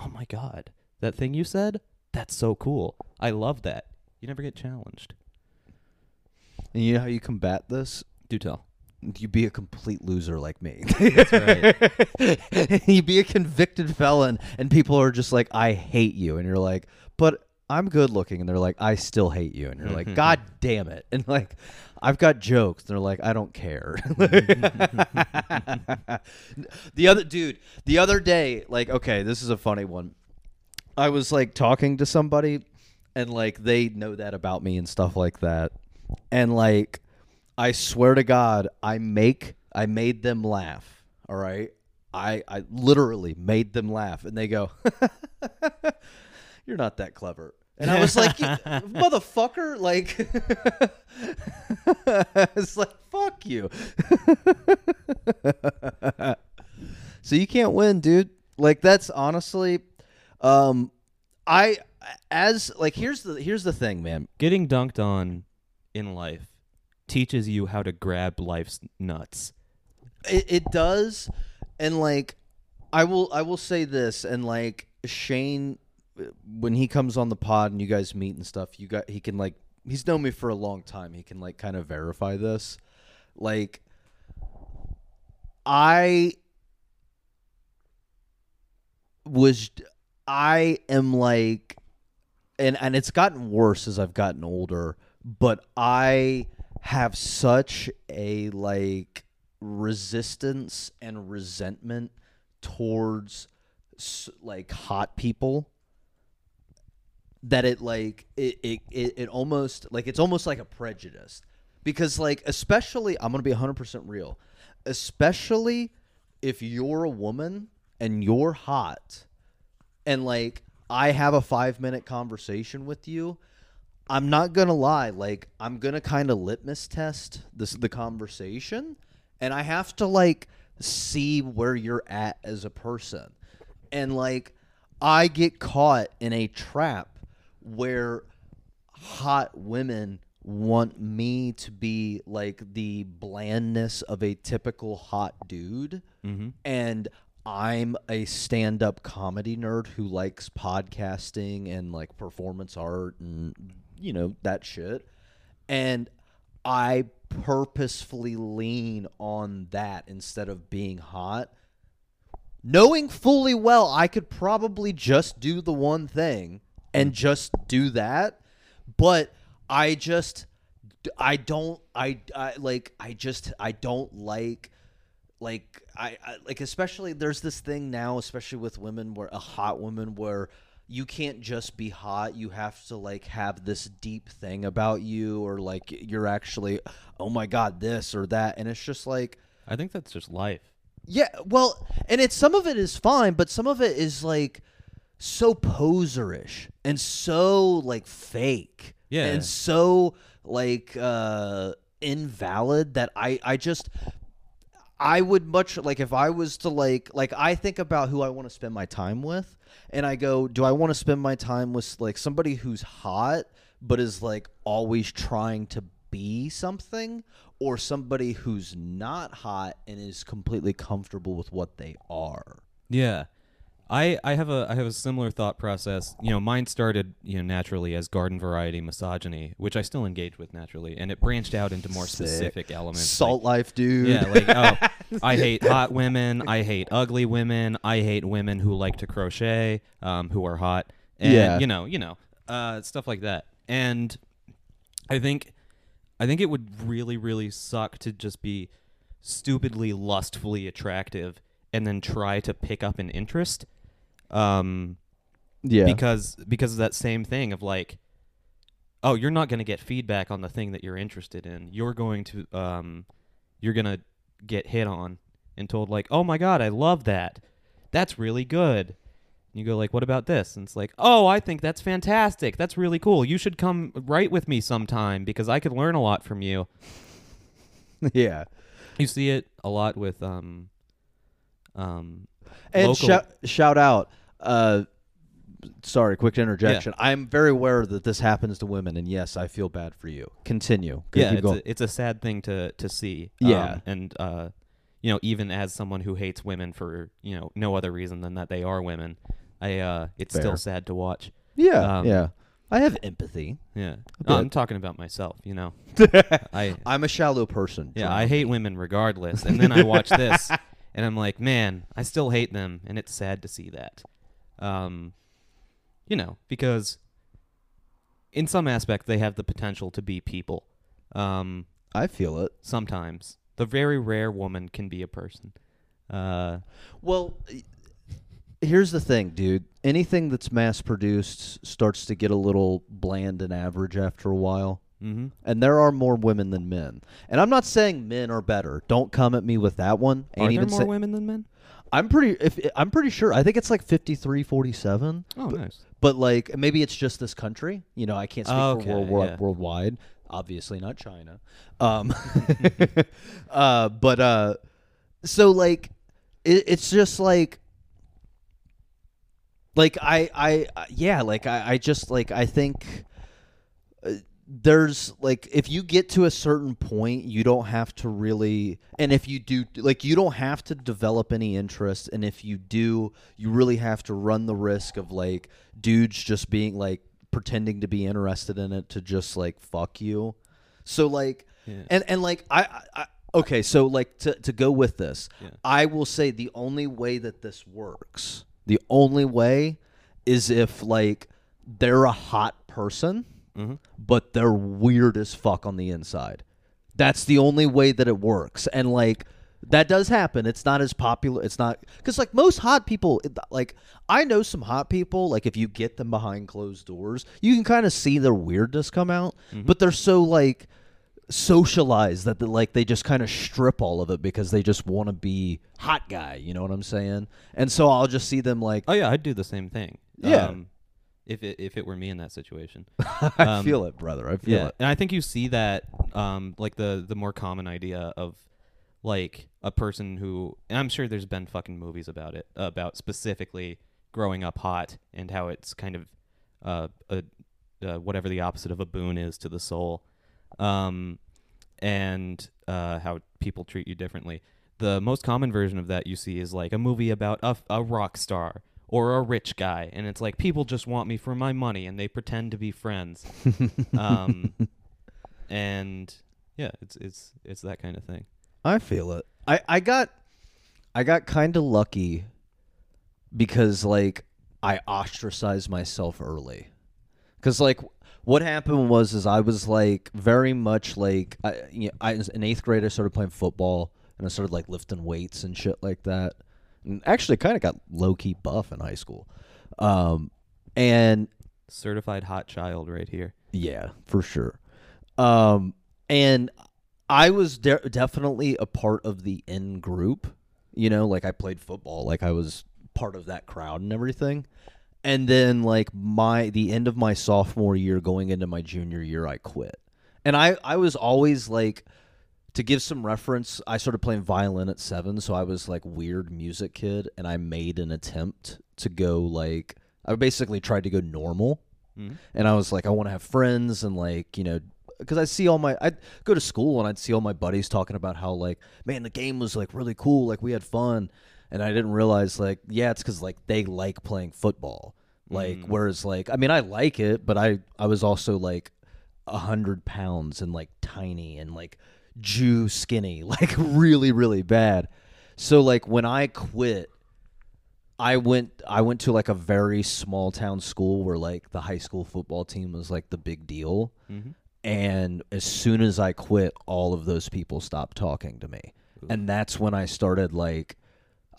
"Oh my god, that thing you said? That's so cool. I love that." You never get challenged. And you know how you combat this? Do tell. You be a complete loser like me. That's right. you be a convicted felon, and people are just like, "I hate you," and you're like, "But I'm good looking," and they're like, "I still hate you," and you're like, mm-hmm. "God damn it!" And like, I've got jokes, they're like, "I don't care." the other dude, the other day, like, okay, this is a funny one. I was like talking to somebody, and like they know that about me and stuff like that, and like. I swear to God, I make I made them laugh. All right, I I literally made them laugh, and they go, "You're not that clever." And I was like, "Motherfucker!" Like, it's like, "Fuck you." so you can't win, dude. Like that's honestly, um, I as like here's the here's the thing, man. Getting dunked on in life teaches you how to grab life's nuts. It, it does, and like, I will I will say this, and like Shane, when he comes on the pod and you guys meet and stuff, you got he can like he's known me for a long time. He can like kind of verify this, like. I was I am like and and it's gotten worse as I've gotten older, but I have such a like resistance and resentment towards like hot people that it like it, it it it almost like it's almost like a prejudice. Because like especially I'm to be 100% real especially if you're a woman and you're hot and like I have a 5 minute conversation with you I'm not to lie like I'm to kind of litmus test this the conversation and I have to like see where you're at as a person. And like I get caught in a trap where hot women want me to be like the blandness of a typical hot dude. Mm-hmm. And I'm a stand-up comedy nerd who likes podcasting and like performance art and you know that shit. And I purposefully lean on that instead of being hot knowing fully well I could probably just do the one thing and mm. just do that, but I just I don't I, I like I just I don't like like I, I like especially there's this thing now especially with women where a hot woman where you can't just be hot. You have to like have this deep thing about you or like you're actually oh my god this or that. And it's just like I think that's just life. yeah, well, and it's some of it is fine, but some of it is like so poserish and so like fake. Yeah. And so like uh invalid that I I just I would much like if I was to like like I think about who I want to spend my time with and I go, do I want to spend my time with like somebody who's hot but is like always trying to be something or somebody who's not hot and is completely comfortable with what they are. Yeah. I, I have a I have a similar thought process. You know, mine started you know naturally as garden variety misogyny, which I still engage with naturally, and it branched out into more Sick. specific elements. Salt like, life, dude. yeah, like oh, I hate hot women. I hate ugly women. I hate women who like to crochet, um, who are hot, and Yeah. you know, you know, uh, stuff like that. And I think, I think it would really, really suck to just be stupidly lustfully attractive and then try to pick up an interest. Um, yeah. because because of that same thing of like oh you're not going to get feedback on the thing that you're interested in. You're going to um you're going to get hit on and told like oh my god i love that. That's really good. And you go like what about this? And it's like oh i think that's fantastic. That's really cool. You should come write with me sometime because i could learn a lot from you. Yeah. you see it a lot with um um And local- shout shout out uh sorry, quick interjection. I'm very aware that this happens to women and yes, I feel bad for you. Continue. Yeah, it's a, it's a sad thing to to see. Yeah. um, and uh, you know, even as someone who hates women for you know no other reason than that they are women, I uh, it's Fair. still sad to watch. yeah. um, yeah. I have empathy. Yeah, no, I'm talking about myself. You know, I I'm a shallow person. yeah, I hate women regardless, and then I watch this, and I'm like, man, I still hate them, and it's sad to see that. Um, you know, because in some aspect they have the potential to be people. Um, I feel it. sometimes the very rare woman can be a person. Uh, Well, here's the thing, dude. Anything that's mass produced starts to get a little bland and average after a while. mm-hmm. And there are more women than men. And I'm not saying men are better. Don't come at me with that one. Are Ain't there even more say- women than men? I'm pretty if I'm pretty sure. I think it's like 53 47. Oh, nice. But like maybe it's just this country. You know, I can't speak Okay, for world, world, yeah. worldwide. Obviously not China. Um uh but uh so like it, it's just like like I I uh, yeah, like I I just like I think there's like if you get to a certain point you don't have to really and if you do like you don't have to develop any interest and if you do you really have to run the risk of like dudes just being like pretending to be interested in it to just like fuck you so like Yeah. and and like I, I okay so like to to go with this Yeah. I will say the only way that this works the only way is if like they're a hot person Mm-hmm. but they're weird as fuck on the inside. That's the only way that it works. And like That does happen. It's not as popular. It's not because like most hot people, like I know some hot people. Like if you get them behind closed doors, you can kind of see their weirdness come out. But they're so like socialized that they, like they just kind of strip all of it because they just want to be hot guy. You know what I'm saying? And so I'll just see them like Oh yeah, I'd do the same thing. Yeah. Um, if it if it were me in that situation. I Um, feel it, brother. I feel yeah, it. and I think you see that um like the the more common idea of like a person who and I'm sure there's been fucking movies about it about specifically growing up hot and how it's kind of uh a uh, whatever the opposite of a boon is to the soul um and uh how people treat you differently the most common version of that you see is like a movie about a, a rock star or a rich guy and it's like people just want me for my money and they pretend to be friends um, and yeah, it's it's it's that kind of thing. I feel it. I I got I got kind of lucky because like I ostracized myself early. Cuz like what happened was is I was like very much like I you know, I in 8th grade I started playing football and I started like lifting weights and shit like that. And actually kind of got low key buff in high school. Um and Certified hot child right here. yeah, for sure. Um, and I was de- definitely a part of the in group. You know, like I played football, like I was part of that crowd and everything. And then, like my the end of my sophomore year, going into my junior year, I quit. And I I was always like, to give some reference, I started playing violin at seven, so I was like weird music kid, and I made an attempt to go like I basically tried to go normal Mhm. and I was like, I want to have friends and like you know, because I see all my I'd go to school and I'd see all my buddies talking about how like, man, the game was like really cool, like we had fun, and I didn't realize like, yeah, it's because like they like playing football, like Mm. whereas like I mean I like it, but I I was also like a hundred pounds and like tiny and like Jew skinny, like really really bad. So like when I quit I went I went to like a very small town school where like the high school football team was like the big deal. Mhm. And as soon as I quit, all of those people stopped talking to me. And that's when I started like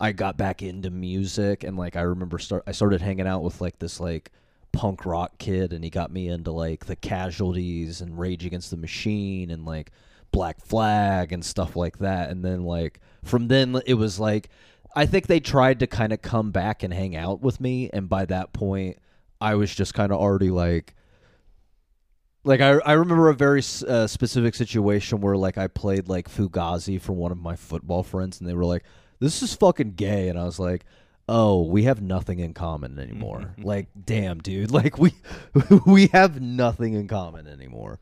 I got back into music and like I remember start I started hanging out with like this like punk rock kid and he got me into like the casualties and Rage Against the Machine and like Black Flag and stuff like that. And then like from then it was like I think they tried to kind of come back and hang out with me. And by that point I was just kind of already like like I, I remember a very uh, specific situation where like I played like Fugazi for one of my football friends. And they were like this is fucking gay. And I was like oh we have nothing in common anymore. Like damn dude. Like we we have nothing in common anymore.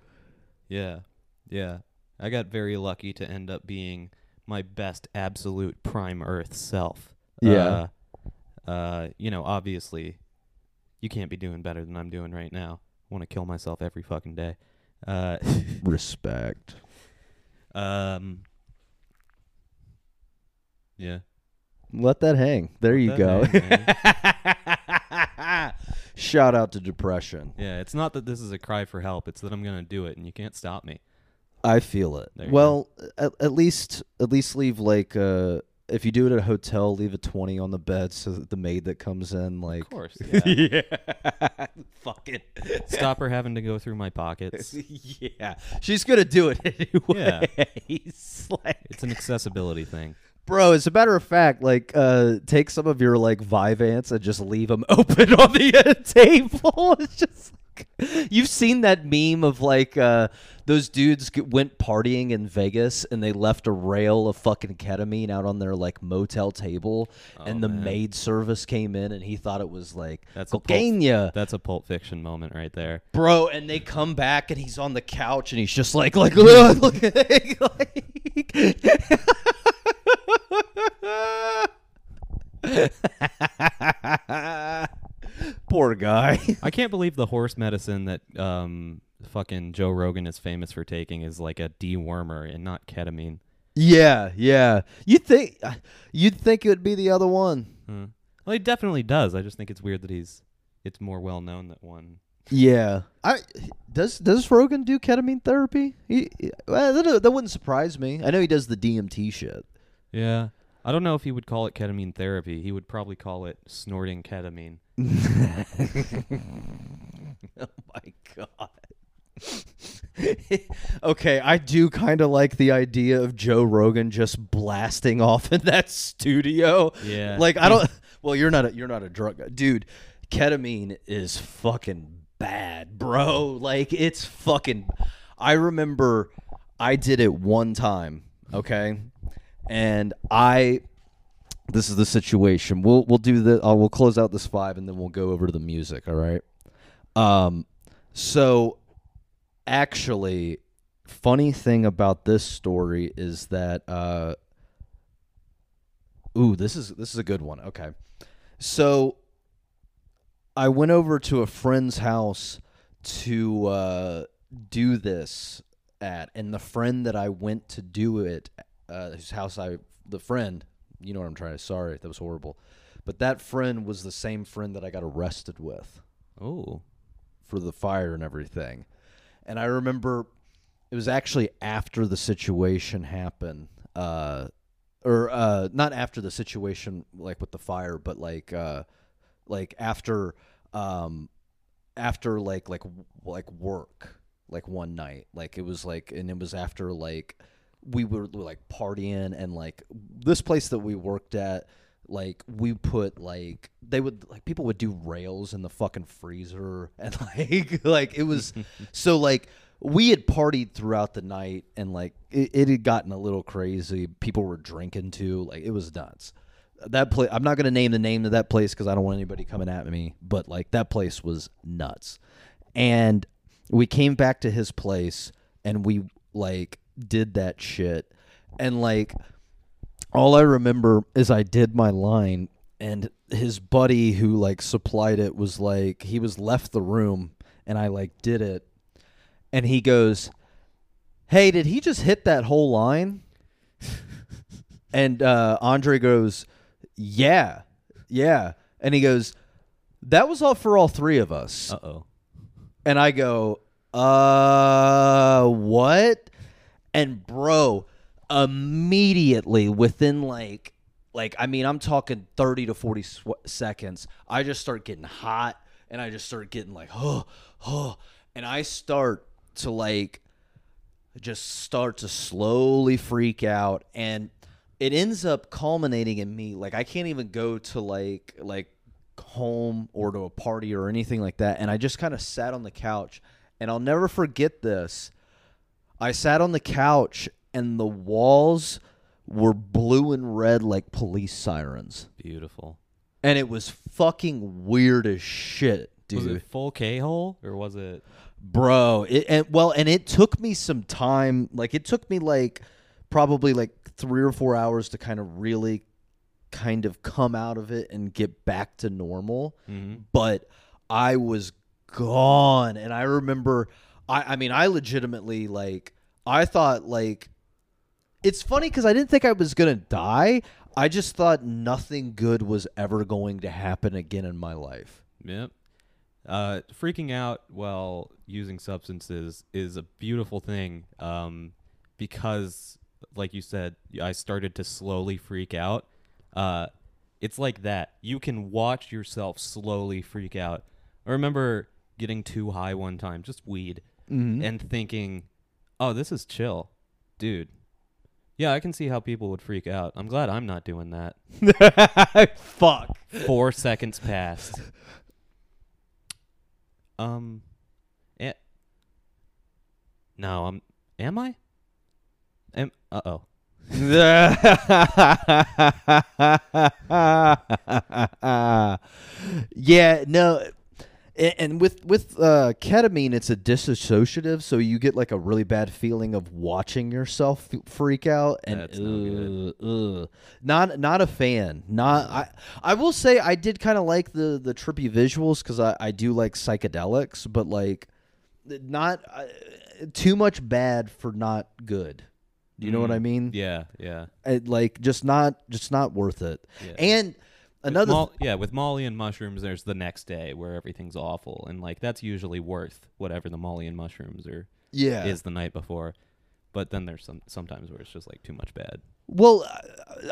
Yeah, yeah. I got very lucky to end up being my best absolute prime Earth self. Yeah. Uh, uh, you know, obviously, you can't be doing better than I'm doing right now. I want to kill myself every fucking day. Uh, respect um. Yeah. let that hang there you go hang, shout out to depression Yeah, it's not that this is a cry for help. It's that I'm gonna do it, and you can't stop me. I feel it. Well, at, at least at least leave like uh if you do it at a hotel, leave a twenty on the bed so that the maid that comes in like Of course. Yeah. yeah. Fuck it. Stop her having to go through my pockets. yeah. She's gonna do it Yeah. like It's an accessibility thing. Bro, as a matter of fact, like, uh, take some of your like Vyvanse and just leave them open on the uh, table. It's just like, you've seen that meme of like uh, those dudes g- went partying in Vegas and they left a rail of fucking ketamine out on their like motel table, and Oh, the man. maid service came in and he thought it was like That's a pulp- cocaine, That's a Pulp Fiction moment right there. bro. And they come back and he's on the couch and he's just like like look, look like. Poor guy. I can't believe the horse medicine that um fucking Joe Rogan is famous for taking is like a dewormer and not ketamine. yeah, yeah. You'd think you'd think it would be the other one. Huh. Well, he definitely does. I just think it's weird that he's it's more well known that one. Yeah. I does does Rogan do ketamine therapy? He, well, that, that wouldn't surprise me. I know he does the DMT shit. Yeah. I don't know if he would call it ketamine therapy. He would probably call it snorting ketamine. oh my god. okay, I do kind of like the idea of Joe Rogan just blasting off in that studio. Yeah. Like I don't well, you're not a, you're not a drug guy. Dude, ketamine is fucking bad, bro. Like it's fucking I remember I did it one time, okay? And I this is the situation. We'll we'll do the uh, we'll close out this 5 and then we'll go over to the music, all right? Um so actually funny thing about this story is that uh ooh this is this is a good one okay so i went over to a friend's house to uh do this at and the friend that i went to do it uh whose house i the friend you know what i'm trying to sorry that was horrible but that friend was the same friend that i got arrested with Oh. for the fire and everything. And I remember it was actually after the situation happened, uh, or uh, not after the situation like with the fire, but like uh, like after um, after like like like work like one night like it was like and it was after like we were like partying and like this place that we worked at like we put like they would like people would do rails in the fucking freezer and like like it was so like we had partied throughout the night and like it, it had gotten a little crazy. People were drinking too. Like it was nuts. That place i'm not going to name the name of that place because i don't want anybody coming at me but like that place was nuts. And we came back to his place and we like did that shit and like all I remember is I did my line and his buddy who like supplied it was like he was left the room and I like did it and he goes, "Hey, did he just hit that whole line?" and uh Andre goes, "Yeah. Yeah." And he goes, "That was all for all three of us." Uh oh. And I go, uh, what? And bro, immediately within like, like I mean, I'm talking 30 to 40 sw- seconds. I just start getting hot, and I just start getting like, oh, oh, and I start to like, just start to slowly freak out, and it ends up culminating in me like I can't even go to like like home or to a party or anything like that. And I just kind of sat on the couch, and I'll never forget this. I sat on the couch, and the walls were blue and red like police sirens, Beautiful. and it was fucking weird as shit, dude. Was it full K hole or was it? bro it and well and it took me some time like it took me like probably like three or four hours to kind of really kind of come out of it and get back to normal Mm-hmm. but i was gone and i remember i i mean i legitimately like i thought like it's funny because i didn't think i was gonna die i just thought nothing good was ever going to happen again in my life Yep. Uh, freaking out while using substances is a beautiful thing um, because, like you said, I started to slowly freak out. Uh, it's like that. You can watch yourself slowly freak out. I remember getting too high one time, just weed, and thinking, oh, this is chill. Dude. Yeah, I can see how people would freak out. I'm glad I'm not doing that. fuck Four seconds passed. Um, eh, no, I'm. Am I? Am uh oh. yeah, no, a- and with with uh, ketamine, it's a dissociative, so you get like a really bad feeling of watching yourself f- freak out, and That's no ugh, ugh. not not a fan. Not I. I will say I did kind of like the the trippy visuals because I I do like psychedelics, but like not uh, too much bad for not good. Do you know what I Mm, mean? Yeah, yeah. It, like just not just not worth it. Yeah. And With another Mol- yeah, with Molly and mushrooms, there's the next day where everything's awful, and like that's usually worth whatever the Molly and mushrooms are yeah is the night before. but then there's some sometimes where it's just like too much bad. Well,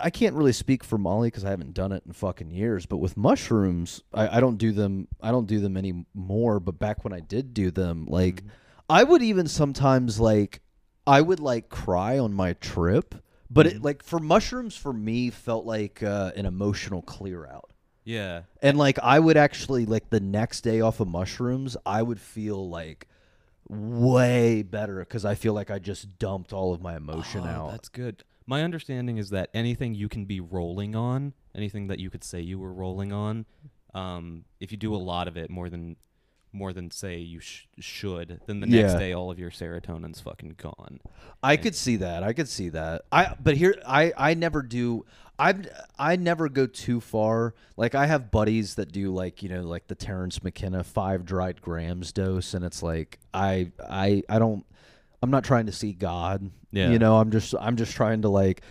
I, can't really speak for Molly because I haven't done it in fucking years. But with mushrooms, I, I don't do them. I don't do them anymore. But back when I did do them, like mm-hmm. I would even sometimes like I would like cry on my trip. But it like for mushrooms for me felt like uh, an emotional clear out. Yeah. And like I would actually like the next day off of mushrooms, I would feel like way better because I feel like I just dumped all of my emotion Oh, out. That's good. My understanding is that anything you can be rolling on, anything that you could say you were rolling on, um, if you do a lot of it more than more than say you sh- should, then the next Yeah. day all of your serotonin's fucking gone. I could see that. I could see that. I but here I I never do I I never go too far. Like I have buddies that do like, you know, like the Terence McKenna 5 dried grams dose and it's like I I I don't I'm not trying to see God. Yeah. You know, I'm just I'm just trying to like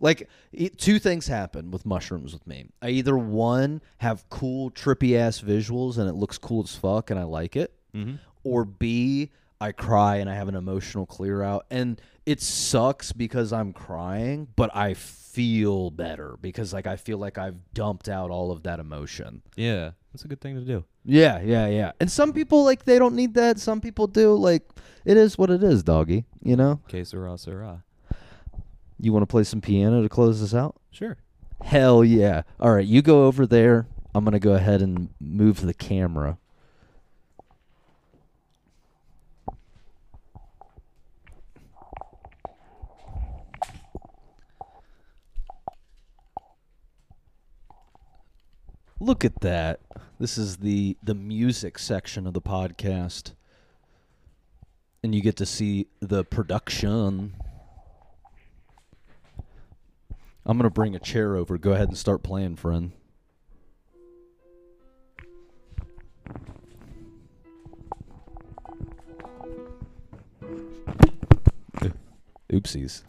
like two things happen with mushrooms with me. I either one have cool trippy ass visuals and it looks cool as fuck and I like it Mm-hmm. or B, I cry and I have an emotional clear out. And it sucks because I'm crying, but I feel better because like I feel like I've dumped out all of that emotion. Yeah, that's a good thing to do. Yeah, yeah, yeah. And some people like they don't need that. Some people do. Like it is what it is, doggy. You know? Que sera, sera. You want to play some piano to close this out? Sure. Hell yeah. All right, you go over there. I'm going to go ahead and move the camera. Look at that. This is the the music section of the podcast. And you get to see the production. I'm to bring a chair over. Go ahead and start playing, friend. Oopsies.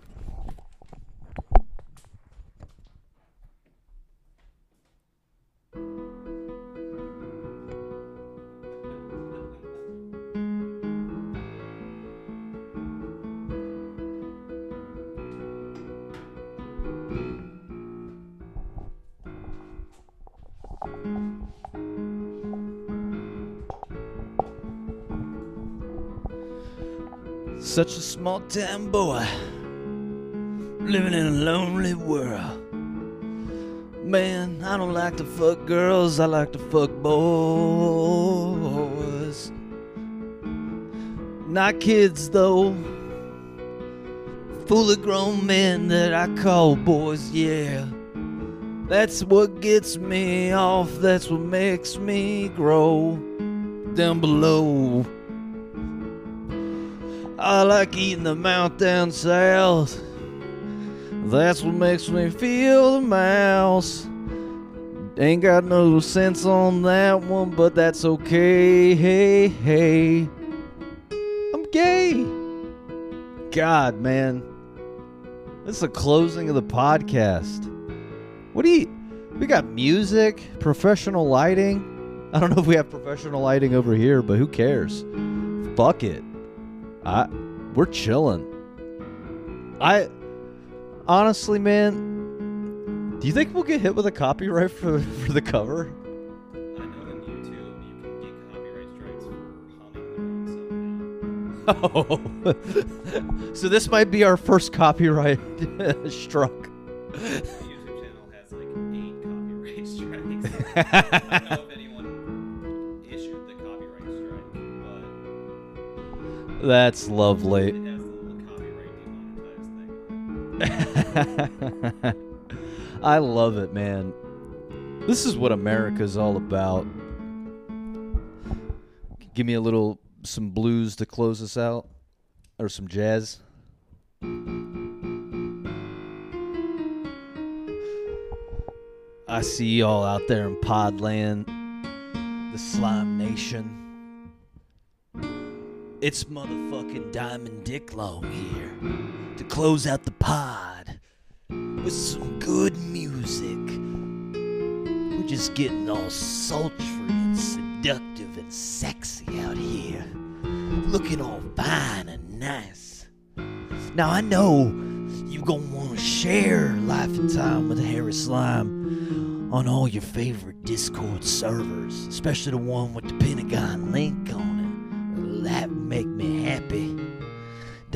Such a small town boy living in a lonely world. Man, I don't like to fuck girls, I like to fuck boys. Not kids though. Fully grown men that I call boys, yeah. That's what gets me off, that's what makes me grow down below. I like eating the mouth down south. That's what makes me feel the mouse. Ain't got no sense on that one, but that's okay. Hey, hey. I'm gay. God, man. This is the closing of the podcast. What do you. We got music, professional lighting. I don't know if we have professional lighting over here, but who cares? Fuck it. I we're chilling. I honestly, man, do you think we'll get hit with a copyright for for the cover? I know on YouTube you can get copyright strikes for humming the wrong song Oh, so this might be our first copyright struck. That's lovely. I love it, man. This is what America's all about. Give me a little some blues to close us out or some jazz. I see y'all out there in Podland, the Slime Nation. It's motherfucking Diamond Dick Long here to close out the pod with some good music. We're just getting all sultry and seductive and sexy out here, looking all fine and nice. Now I know you're gonna want to share Life and Time with Harry Slime on all your favorite Discord servers, especially the one with the Pentagon link on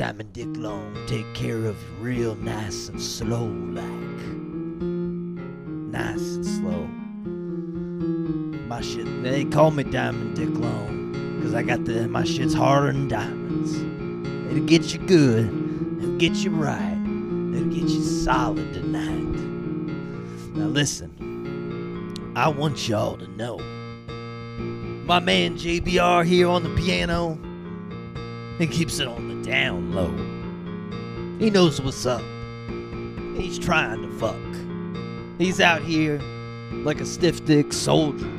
Diamond Dick Long, take care of real nice and slow, like nice and slow. My shit, they call me Diamond Dick Long, cause I got the my shit's harder than diamonds. It'll get you good, it'll get you right, it'll get you solid tonight. Now listen, I want y'all to know. My man JBR here on the piano, he keeps it on the down low. He knows what's up. He's trying to fuck. He's out here like a stiff dick soldier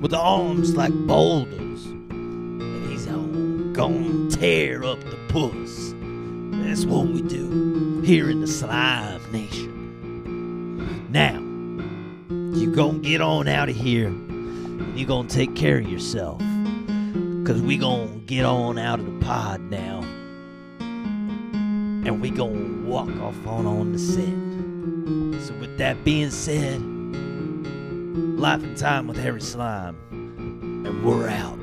with arms like boulders. And he's out gonna tear up the puss. That's what we do here in the Slime Nation. Now, you gonna get on out of here and you gonna take care of yourself. Cause we gonna get on out of the pod now. And we gonna walk off on on the set. So with that being said, Life and Time with Harry Slime. And we're out.